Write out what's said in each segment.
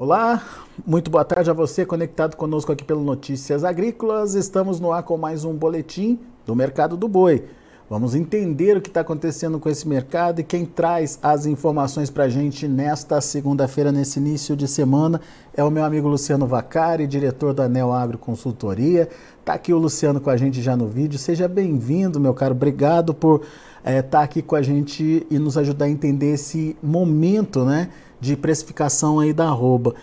Olá, muito boa tarde a você conectado conosco aqui pelo Notícias Agrícolas. Estamos no ar com mais um boletim do mercado do boi. Vamos entender o que está acontecendo com esse mercado e quem traz as informações para a gente nesta segunda-feira, nesse início de semana, é o meu amigo Luciano Vacari, diretor da Neo Agro Consultoria. Está aqui o Luciano com a gente já no vídeo. Seja bem-vindo, meu caro. Obrigado por estar é, tá aqui com a gente e nos ajudar a entender esse momento, né? De precificação aí da arroba.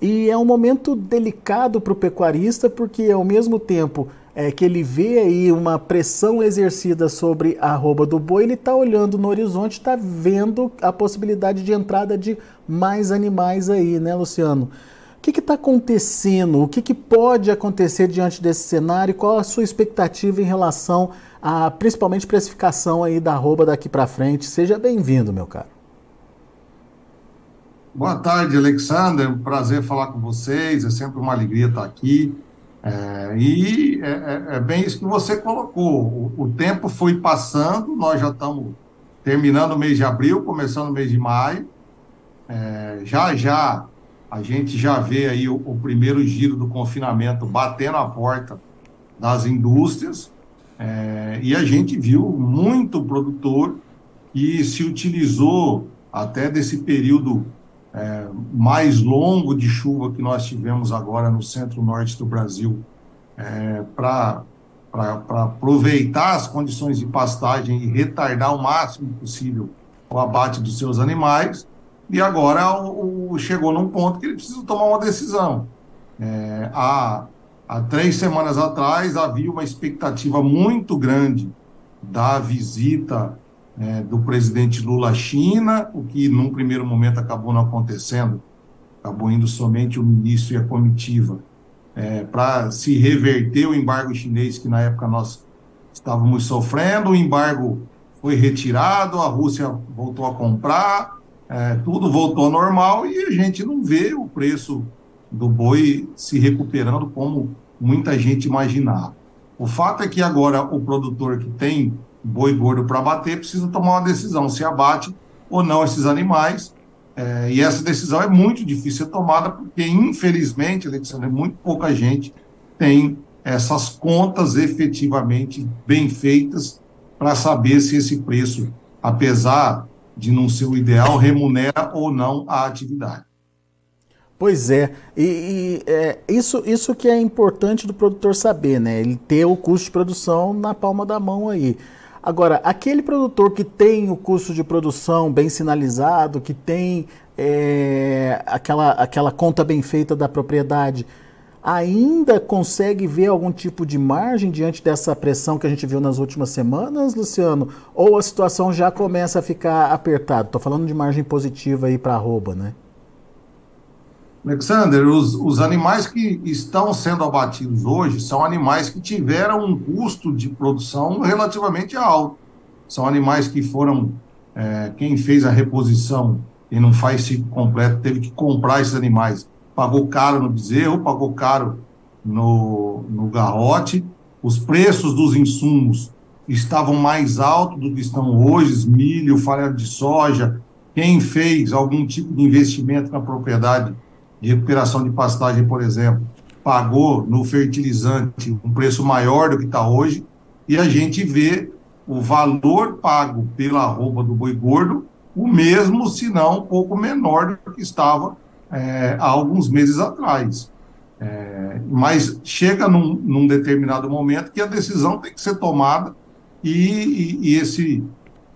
E é um momento delicado para o pecuarista, porque ao mesmo tempo é, que ele vê aí uma pressão exercida sobre a arroba do boi, ele está olhando no horizonte, está vendo a possibilidade de entrada de mais animais aí, né, Luciano? O que está acontecendo? O que, que, pode acontecer diante desse cenário? Qual a sua expectativa em relação a principalmente precificação aí da arroba daqui para frente? Seja bem-vindo, meu caro. Boa tarde, Alexander. Um prazer falar com vocês. É sempre uma alegria estar aqui. É, e é, é, é, bem isso que você colocou. O, o, tempo foi passando, nós já estamos terminando o mês de abril, começando o mês de maio. É, já já a gente já vê aí o, o, primeiro giro do confinamento batendo a porta das indústrias. É, e a gente viu muito produtor que se utilizou até desse período é, mais longo de chuva que nós tivemos agora no centro-norte do Brasil é, para aproveitar as condições de pastagem e retardar o máximo possível o abate dos seus animais. E agora o, o chegou num ponto que ele precisa tomar uma decisão. É, há, há três semanas atrás havia uma expectativa muito grande da visita é, do presidente Lula à China, o que num primeiro momento acabou não acontecendo, acabou indo somente o ministro e a comitiva, é, para se reverter o embargo chinês que na época nós estávamos sofrendo, o embargo foi retirado, a Rússia voltou a comprar, é, tudo voltou ao normal e a gente não vê o preço do boi se recuperando como muita gente imaginava. O fato é que agora o produtor que tem boi gordo para abater, precisa tomar uma decisão se abate ou não esses animais. É, e essa decisão é muito difícil ser tomada, porque, infelizmente, Alexandre, muito pouca gente tem essas contas efetivamente bem feitas para saber se esse preço, apesar de não ser o ideal, remunera ou não a atividade. Pois é, e, e é, isso, isso que é importante do produtor saber, né? Ele ter o custo de produção na palma da mão aí. Agora, aquele produtor que tem o custo de produção bem sinalizado, que tem é, aquela, aquela conta bem feita da propriedade, ainda consegue ver algum tipo de margem diante dessa pressão que a gente viu nas últimas semanas, Luciano? Ou a situação já começa a ficar apertada? Estou falando de margem positiva aí para arroba, né? Alexander, os, os animais que estão sendo abatidos hoje são animais que tiveram um custo de produção relativamente alto. São animais que foram. É, quem fez a reposição e não faz ciclo completo teve que comprar esses animais. Pagou caro no bezerro, pagou caro no, no garrote. Os preços dos insumos estavam mais altos do que estão hoje milho, farelo de soja. Quem fez algum tipo de investimento na propriedade de recuperação de pastagem, por exemplo, pagou no fertilizante um preço maior do que está hoje, e a gente vê o valor pago pela arroba do boi gordo o mesmo, se não um pouco menor do que estava é, há alguns meses atrás. É, mas chega num, num, determinado momento que a decisão tem que ser tomada e, e, e, esse,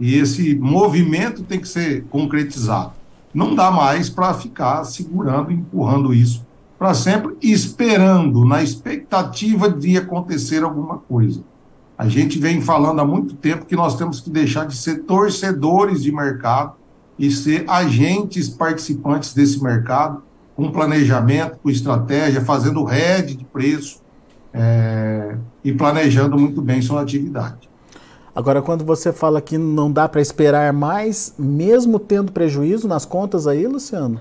e esse movimento tem que ser concretizado não dá mais para ficar segurando, empurrando isso para sempre, esperando, na expectativa de acontecer alguma coisa. A gente vem falando há muito tempo que nós temos que deixar de ser torcedores de mercado e ser agentes participantes desse mercado, com planejamento, com estratégia, fazendo rede de preço é, e planejando muito bem sua atividade. Agora, quando você fala que não dá para esperar mais, mesmo tendo prejuízo nas contas aí, Luciano?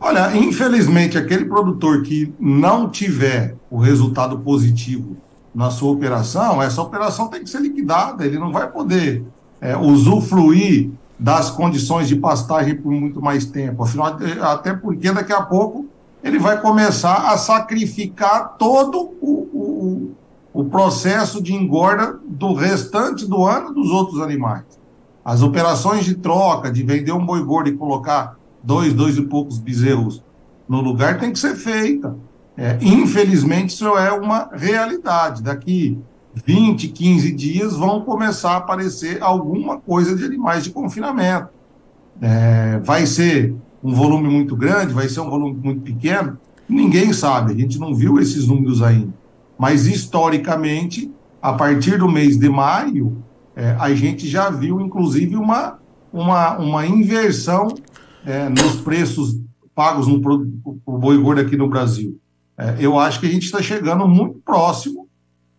Olha, infelizmente, aquele produtor que não tiver o resultado positivo na sua operação, essa operação tem que ser liquidada, ele não vai poder é, usufruir das condições de pastagem por muito mais tempo. Afinal, até porque daqui a pouco ele vai começar a sacrificar todo o, o, o processo de engorda do restante do ano dos outros animais. As operações de troca, de vender um boi gordo e colocar dois, dois e poucos bezerros no lugar, tem que ser feita. É, infelizmente, isso é uma realidade. Daqui 20, 15 dias vão começar a aparecer alguma coisa de animais de confinamento. É, vai ser um volume muito grande, vai ser um volume muito pequeno, ninguém sabe, a gente não viu esses números ainda. Mas, historicamente, a partir do mês de maio, é, a gente já viu, inclusive, uma, uma, uma inversão é, nos preços pagos no boi gordo aqui no Brasil. É, eu acho que a gente está chegando muito próximo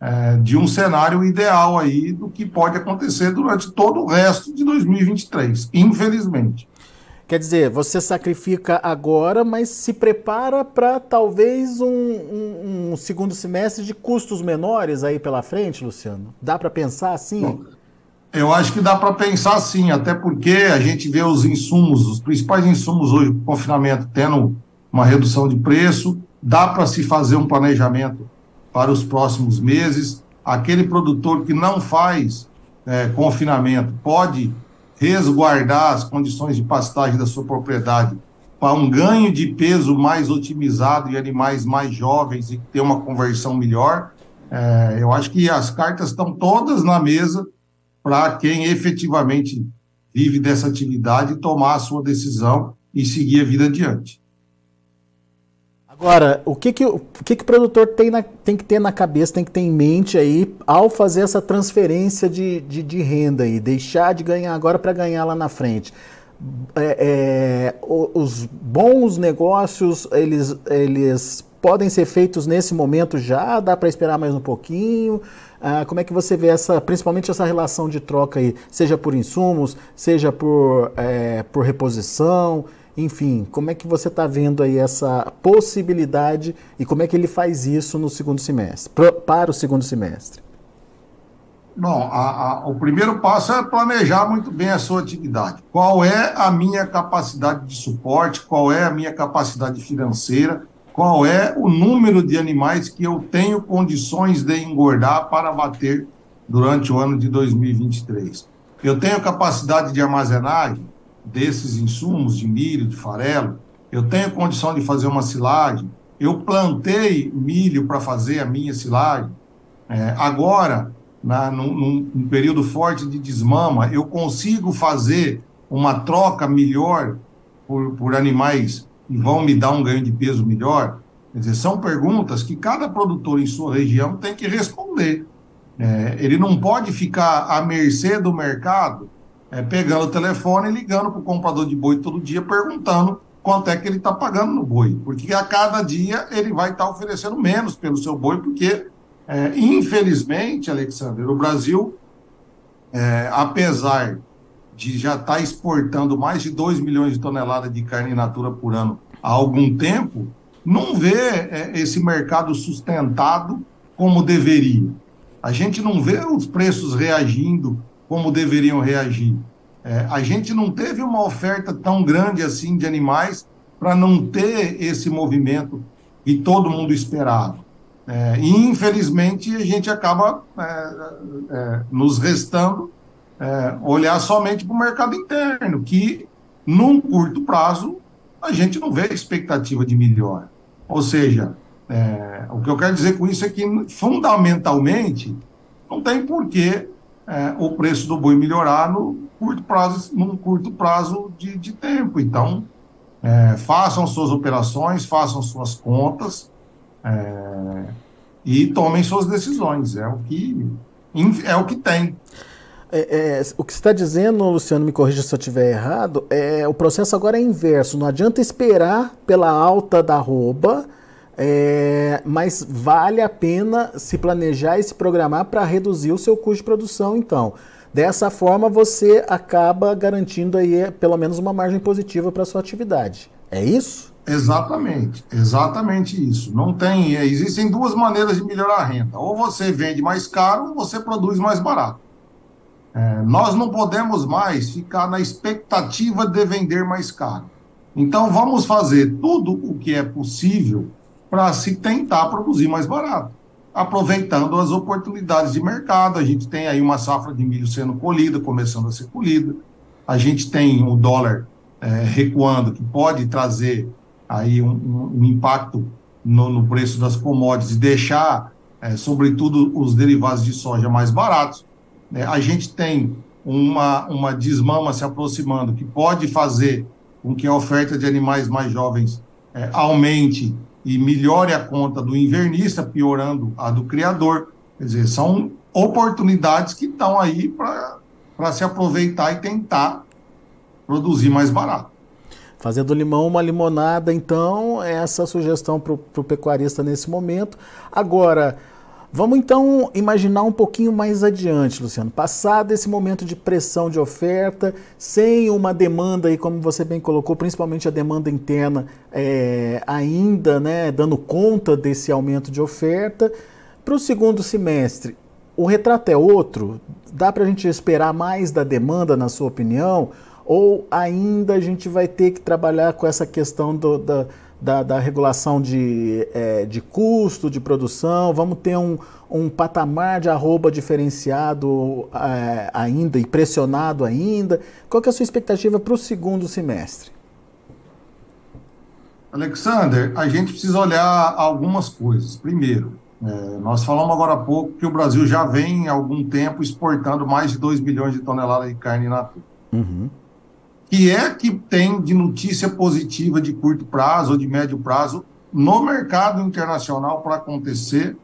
é, de um cenário ideal aí do que pode acontecer durante todo o resto de 2023, infelizmente. Quer dizer, você sacrifica agora, mas se prepara para talvez um, um, um, segundo semestre de custos menores aí pela frente, Luciano? Dá para pensar assim? Bom, eu acho que dá para pensar sim, até porque a gente vê os insumos, os principais insumos hoje do confinamento tendo uma redução de preço, dá para se fazer um planejamento para os próximos meses. Aquele produtor que não faz é, confinamento pode resguardar as condições de pastagem da sua propriedade para um ganho de peso mais otimizado e animais mais jovens e ter uma conversão melhor. É, eu acho que as cartas estão todas na mesa para quem efetivamente vive dessa atividade tomar a sua decisão e seguir a vida adiante. Agora, o que, que, o, que, que o produtor tem, na, tem que ter na cabeça, tem que ter em mente aí ao fazer essa transferência de, de, de renda aí, deixar de ganhar agora para ganhar lá na frente? É, é, os bons negócios, eles, eles podem ser feitos nesse momento já? Dá para esperar mais um pouquinho? Ah, como é que você vê essa, principalmente essa relação de troca aí, seja por insumos, seja por, é, por reposição? Enfim, como é que você está vendo aí essa possibilidade e como é que ele faz isso no segundo semestre, para o segundo semestre? Bom, a, a, o primeiro passo é planejar muito bem a sua atividade. Qual é a minha capacidade de suporte? Qual é a minha capacidade financeira? Qual é o número de animais que eu tenho condições de engordar para bater durante o ano de 2023? Eu tenho capacidade de armazenagem? Desses insumos de milho, de farelo, eu tenho condição de fazer uma silagem, eu plantei milho para fazer a minha silagem. É, agora, na, num, num, período forte de desmama, eu consigo fazer uma troca melhor por, por animais que vão me dar um ganho de peso melhor? Quer dizer, são perguntas que cada produtor em sua região tem que responder. É, ele não pode ficar à mercê do mercado é, pegando o telefone e ligando para o comprador de boi todo dia, perguntando quanto é que ele está pagando no boi. Porque a cada dia ele vai estar tá oferecendo menos pelo seu boi, porque, é, infelizmente, Alexandre, o Brasil, é, apesar de já estar tá exportando mais de 2 milhões de toneladas de carne in natura por ano há algum tempo, não vê é, esse mercado sustentado como deveria. A gente não vê os preços reagindo como deveriam reagir. É, a gente não teve uma oferta tão grande assim de animais para não ter esse movimento que todo mundo esperava. É, e, infelizmente, a gente acaba é, é nos restando é, olhar somente para o mercado interno, que, num curto prazo, a gente não vê expectativa de melhora. Ou seja, é, o que eu quero dizer com isso é que, fundamentalmente, não tem porquê é, o preço do boi melhorar no curto prazo, num curto prazo de, de tempo. Então, é, façam suas operações, façam suas contas é, e tomem suas decisões. É o que, é o que tem. É, é, o que está dizendo, Luciano, me corrija se eu estiver errado, é o processo agora é inverso. Não adianta esperar pela alta da arroba é, mas vale a pena se planejar e se programar para reduzir o seu custo de produção, então. Dessa forma, você acaba garantindo aí pelo menos uma margem positiva para sua atividade. É isso? Exatamente, exatamente isso. Não tem, é, existem duas maneiras de melhorar a renda. Ou você vende mais caro, ou você produz mais barato. É, nós não podemos mais ficar na expectativa de vender mais caro. Então, vamos fazer tudo o que é possível para se tentar produzir mais barato, aproveitando as oportunidades de mercado. A gente tem aí uma safra de milho sendo colhida, começando a ser colhida. A gente tem o dólar é, recuando, que pode trazer aí um, um, um impacto no, no, preço das commodities e deixar, é, sobretudo, os derivados de soja mais baratos. É, a gente tem uma, uma desmama se aproximando, que pode fazer com que a oferta de animais mais jovens é, aumente e melhore a conta do invernista, piorando a do criador. Quer dizer, são oportunidades que estão aí para se aproveitar e tentar produzir mais barato. Fazer do limão uma limonada, então, é essa sugestão para o pecuarista nesse momento. Agora, vamos então imaginar um pouquinho mais adiante, Luciano. Passado esse momento de pressão de oferta, sem uma demanda, aí, como você bem colocou, principalmente a demanda interna, é, ainda né, dando conta desse aumento de oferta, para o segundo semestre, o retrato é outro? Dá para a gente esperar mais da demanda, na sua opinião? Ou ainda a gente vai ter que trabalhar com essa questão do, da, da, da, regulação de, é, de custo de produção? Vamos ter um, um patamar de arroba diferenciado é, ainda e pressionado ainda? Qual é a sua expectativa para o segundo semestre? Alexander, a gente precisa olhar algumas coisas. Primeiro, é, nós falamos agora há pouco que o Brasil já vem há algum tempo exportando mais de 2 milhões de toneladas de carne natura. Uhum que é que tem de notícia positiva de curto prazo ou de médio prazo no mercado internacional para acontecer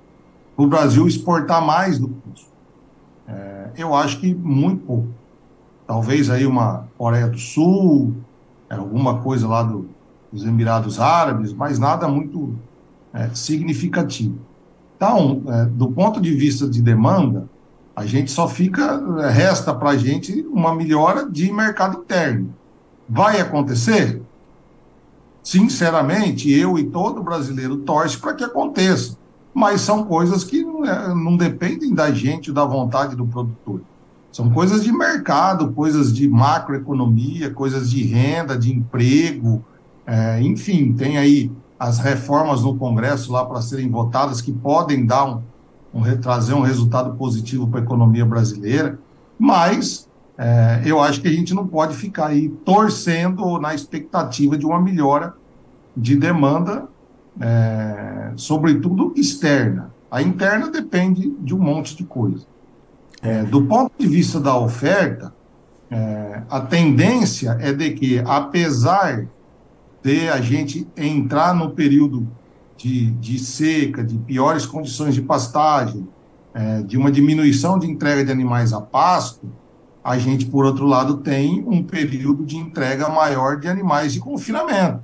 o Brasil exportar mais do que É, eu acho que muito pouco. Talvez aí uma Coreia do Sul, é, alguma coisa lá do, dos Emirados Árabes, mas nada muito é, significativo. Então, é, do ponto de vista de demanda, a gente só fica, resta para a gente uma melhora de mercado interno. Vai acontecer? Sinceramente, eu e todo brasileiro torce para que aconteça. Mas são coisas que não, é, não dependem da gente, da vontade do produtor. São coisas de mercado, coisas de macroeconomia, coisas de renda, de emprego, é, enfim, tem aí as reformas no Congresso lá para serem votadas que podem dar um, um trazer um resultado positivo para a economia brasileira, mas é, eu acho que a gente não pode ficar aí torcendo na expectativa de uma melhora de demanda, é, sobretudo externa. A interna depende de um monte de coisa. É, do ponto de vista da oferta, é, a tendência é de que, apesar de a gente entrar no período de, de seca, de piores condições de pastagem, é, de uma diminuição de entrega de animais a pasto, a gente, por outro lado, tem um período de entrega maior de animais de confinamento.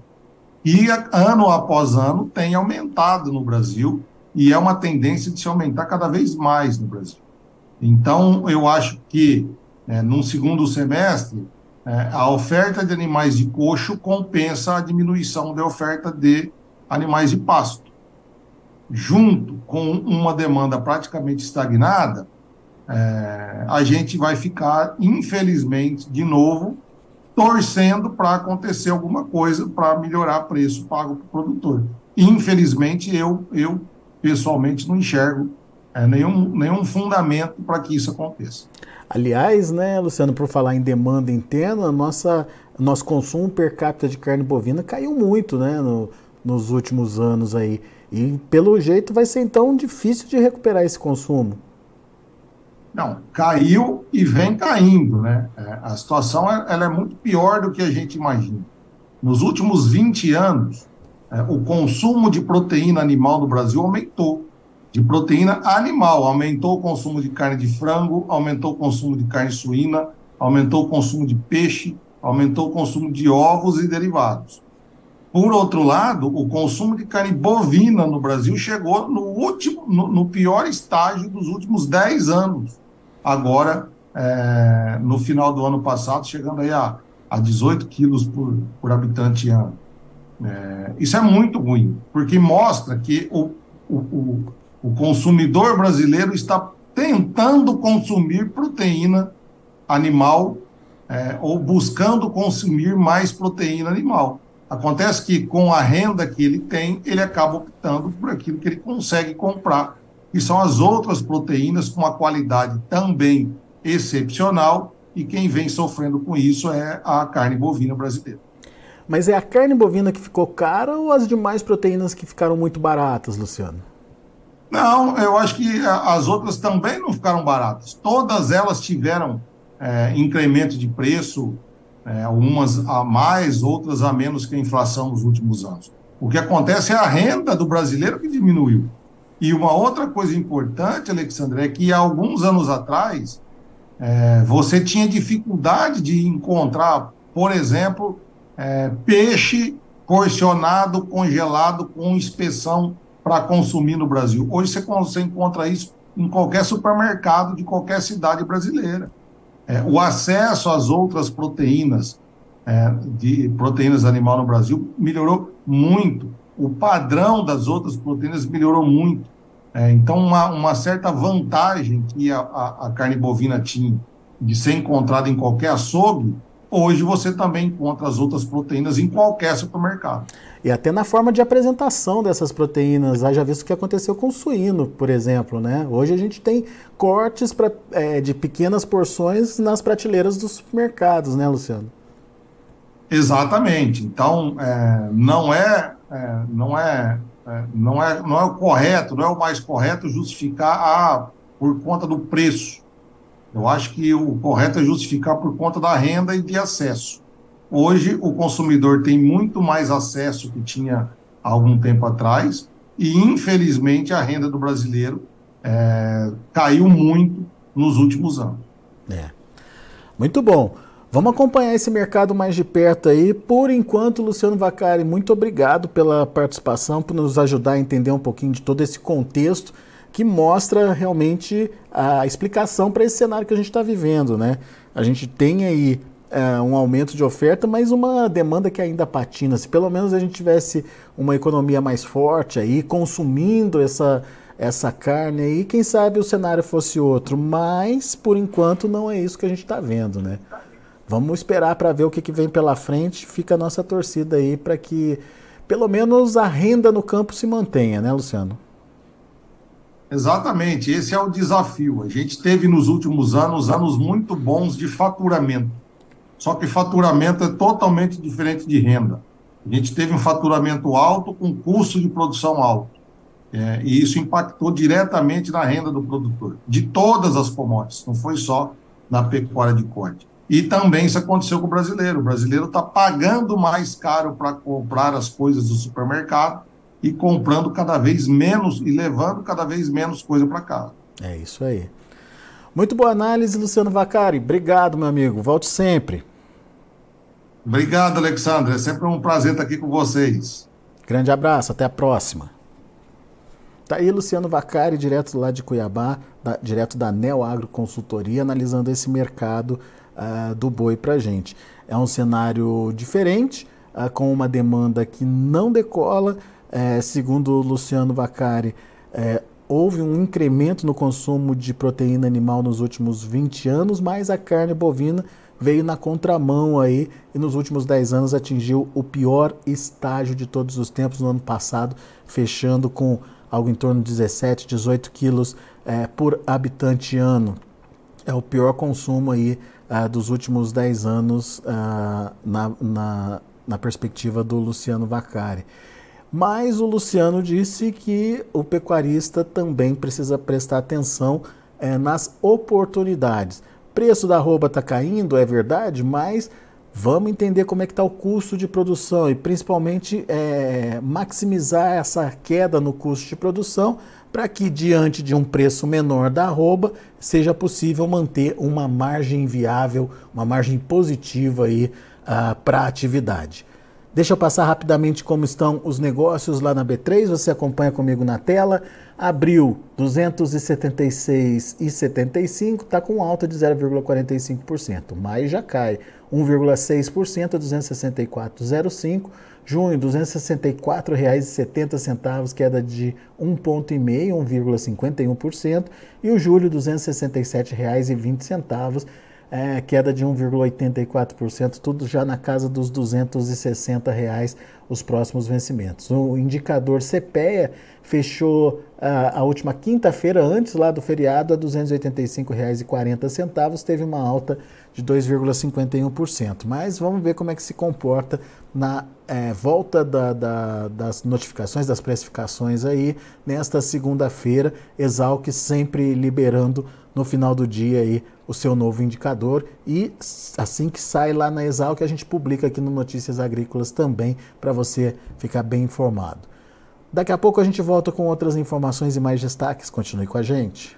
E ano após ano tem aumentado no Brasil e é uma tendência de se aumentar cada vez mais no Brasil. Então, eu acho que é, num segundo semestre, é, a oferta de animais de coxo compensa a diminuição da oferta de animais de pasto. Junto com uma demanda praticamente estagnada, é, a gente vai ficar, infelizmente, de novo, torcendo para acontecer alguma coisa para melhorar preço pago para o produtor. Infelizmente, eu, eu pessoalmente não enxergo é, nenhum, nenhum fundamento para que isso aconteça. Aliás, né, Luciano, por falar em demanda interna, nossa, nosso consumo per capita de carne bovina caiu muito né, no, nos últimos anos aí. E pelo jeito vai ser então difícil de recuperar esse consumo. Não, caiu e vem caindo, né? É, a situação ela é muito pior do que a gente imagina. Nos últimos 20 anos, é, o consumo de proteína animal no Brasil aumentou. De proteína animal, aumentou o consumo de carne de frango, aumentou o consumo de carne suína, aumentou o consumo de peixe, aumentou o consumo de ovos e derivados. Por outro lado, o consumo de carne bovina no Brasil chegou no último, no, no pior estágio dos últimos 10 anos agora, é, no final do ano passado, chegando aí a, a 18 quilos por, por habitante ano. É, isso é muito ruim, porque mostra que o, o, o, o consumidor brasileiro está tentando consumir proteína animal é, ou buscando consumir mais proteína animal. Acontece que com a renda que ele tem, ele acaba optando por aquilo que ele consegue comprar, que são as outras proteínas com uma qualidade também excepcional, e quem vem sofrendo com isso é a carne bovina brasileira. Mas é a carne bovina que ficou cara ou as demais proteínas que ficaram muito baratas, Luciano? Não, eu acho que as outras também não ficaram baratas. Todas elas tiveram é, incremento de preço, é, umas a mais, outras a menos que a inflação nos últimos anos. O que acontece é a renda do brasileiro que diminuiu. E uma outra coisa importante, Alexandre, é que alguns anos atrás é, você tinha dificuldade de encontrar, por exemplo, é, peixe porcionado, congelado, com inspeção para consumir no Brasil. Hoje você, você encontra isso em qualquer supermercado de qualquer cidade brasileira. É, o acesso às outras proteínas, é, de proteínas animal no Brasil, melhorou muito. O padrão das outras proteínas melhorou muito. É, então, uma, uma, certa vantagem que a, a, a carne bovina tinha de ser encontrada em qualquer açougue, Hoje você também encontra as outras proteínas em qualquer supermercado. E até na forma de apresentação dessas proteínas, já visto o que aconteceu com o suíno, por exemplo, né? Hoje a gente tem cortes pra, é, de pequenas porções nas prateleiras dos supermercados, né, Luciano? Exatamente. Então, é, não é, é, não é, é, não é, não é o correto, não é o mais correto justificar ah, por conta do preço. Eu acho que o correto é justificar por conta da renda e de acesso. Hoje, o consumidor tem muito mais acesso que tinha há algum tempo atrás, e infelizmente a renda do brasileiro é, caiu muito nos últimos anos. É. Muito bom. Vamos acompanhar esse mercado mais de perto aí. Por enquanto, Luciano Vacari, muito obrigado pela participação, por nos ajudar a entender um pouquinho de todo esse contexto que mostra realmente a explicação para esse cenário que a gente está vivendo, né? A gente tem aí é, um aumento de oferta, mas uma demanda que ainda patina. Se pelo menos a gente tivesse uma economia mais forte aí, consumindo essa, essa carne aí, quem sabe o cenário fosse outro. Mas, por enquanto, não é isso que a gente está vendo, né? Vamos esperar para ver o que, que vem pela frente. Fica a nossa torcida aí para que pelo menos a renda no campo se mantenha, né, Luciano? Exatamente, esse é o desafio. A gente teve nos últimos anos anos muito bons de faturamento. Só que faturamento é totalmente diferente de renda. A gente teve um faturamento alto com custo de produção alto. É, e isso impactou diretamente na renda do produtor, de todas as commodities, não foi só na pecuária de corte. E também isso aconteceu com o brasileiro. O brasileiro está pagando mais caro para comprar as coisas do supermercado e comprando cada vez menos e levando cada vez menos coisa para casa. É isso aí. Muito boa análise, Luciano Vacari. Obrigado, meu amigo. Volte sempre. Obrigado, Alexandre. É sempre um prazer estar aqui com vocês. Grande abraço, até a próxima. Tá aí Luciano Vacari, direto lá de Cuiabá, da, direto da Neo Agro Consultoria, analisando esse mercado uh, do boi para gente. É um cenário diferente, uh, com uma demanda que não decola, é, segundo o Luciano Vacari, é, houve um incremento no consumo de proteína animal nos últimos 20 anos, mas a carne bovina veio na contramão aí e nos últimos 10 anos atingiu o pior estágio de todos os tempos no ano passado, fechando com algo em torno de 17, 18 quilos é, por habitante ano. É o pior consumo aí uh, dos últimos 10 anos uh, na, na, na perspectiva do Luciano Vacari. Mas o Luciano disse que o pecuarista também precisa prestar atenção é, nas oportunidades. Preço da arroba está caindo, é verdade, mas vamos entender como é que está o custo de produção e principalmente é, maximizar essa queda no custo de produção para que diante de um preço menor da arroba seja possível manter uma margem viável, uma margem positiva aí uh, para a atividade. Deixa eu passar rapidamente como estão os negócios lá na B3, você acompanha comigo na tela. Abril 276,75 está com alta de 0,45%. Maio já cai 1,6% a 264,05. Junho R$ 264,70, queda de 1,5%, 1,51%. E o julho R$ 267,20 é, queda de 1,84%, tudo já na casa dos 260 reais os próximos vencimentos. O indicador CPEA fechou a, a última quinta-feira, antes lá do feriado, a R$ 285,40, teve uma alta de 2,51%. Mas vamos ver como é que se comporta na é, volta da, da, das notificações, das precificações aí, nesta segunda-feira, Exalc sempre liberando no final do dia aí o seu novo indicador e assim que sai lá na Exalc a gente publica aqui no Notícias Agrícolas também para você ficar bem informado. Daqui a pouco a gente volta com outras informações e mais destaques. Continue com a gente.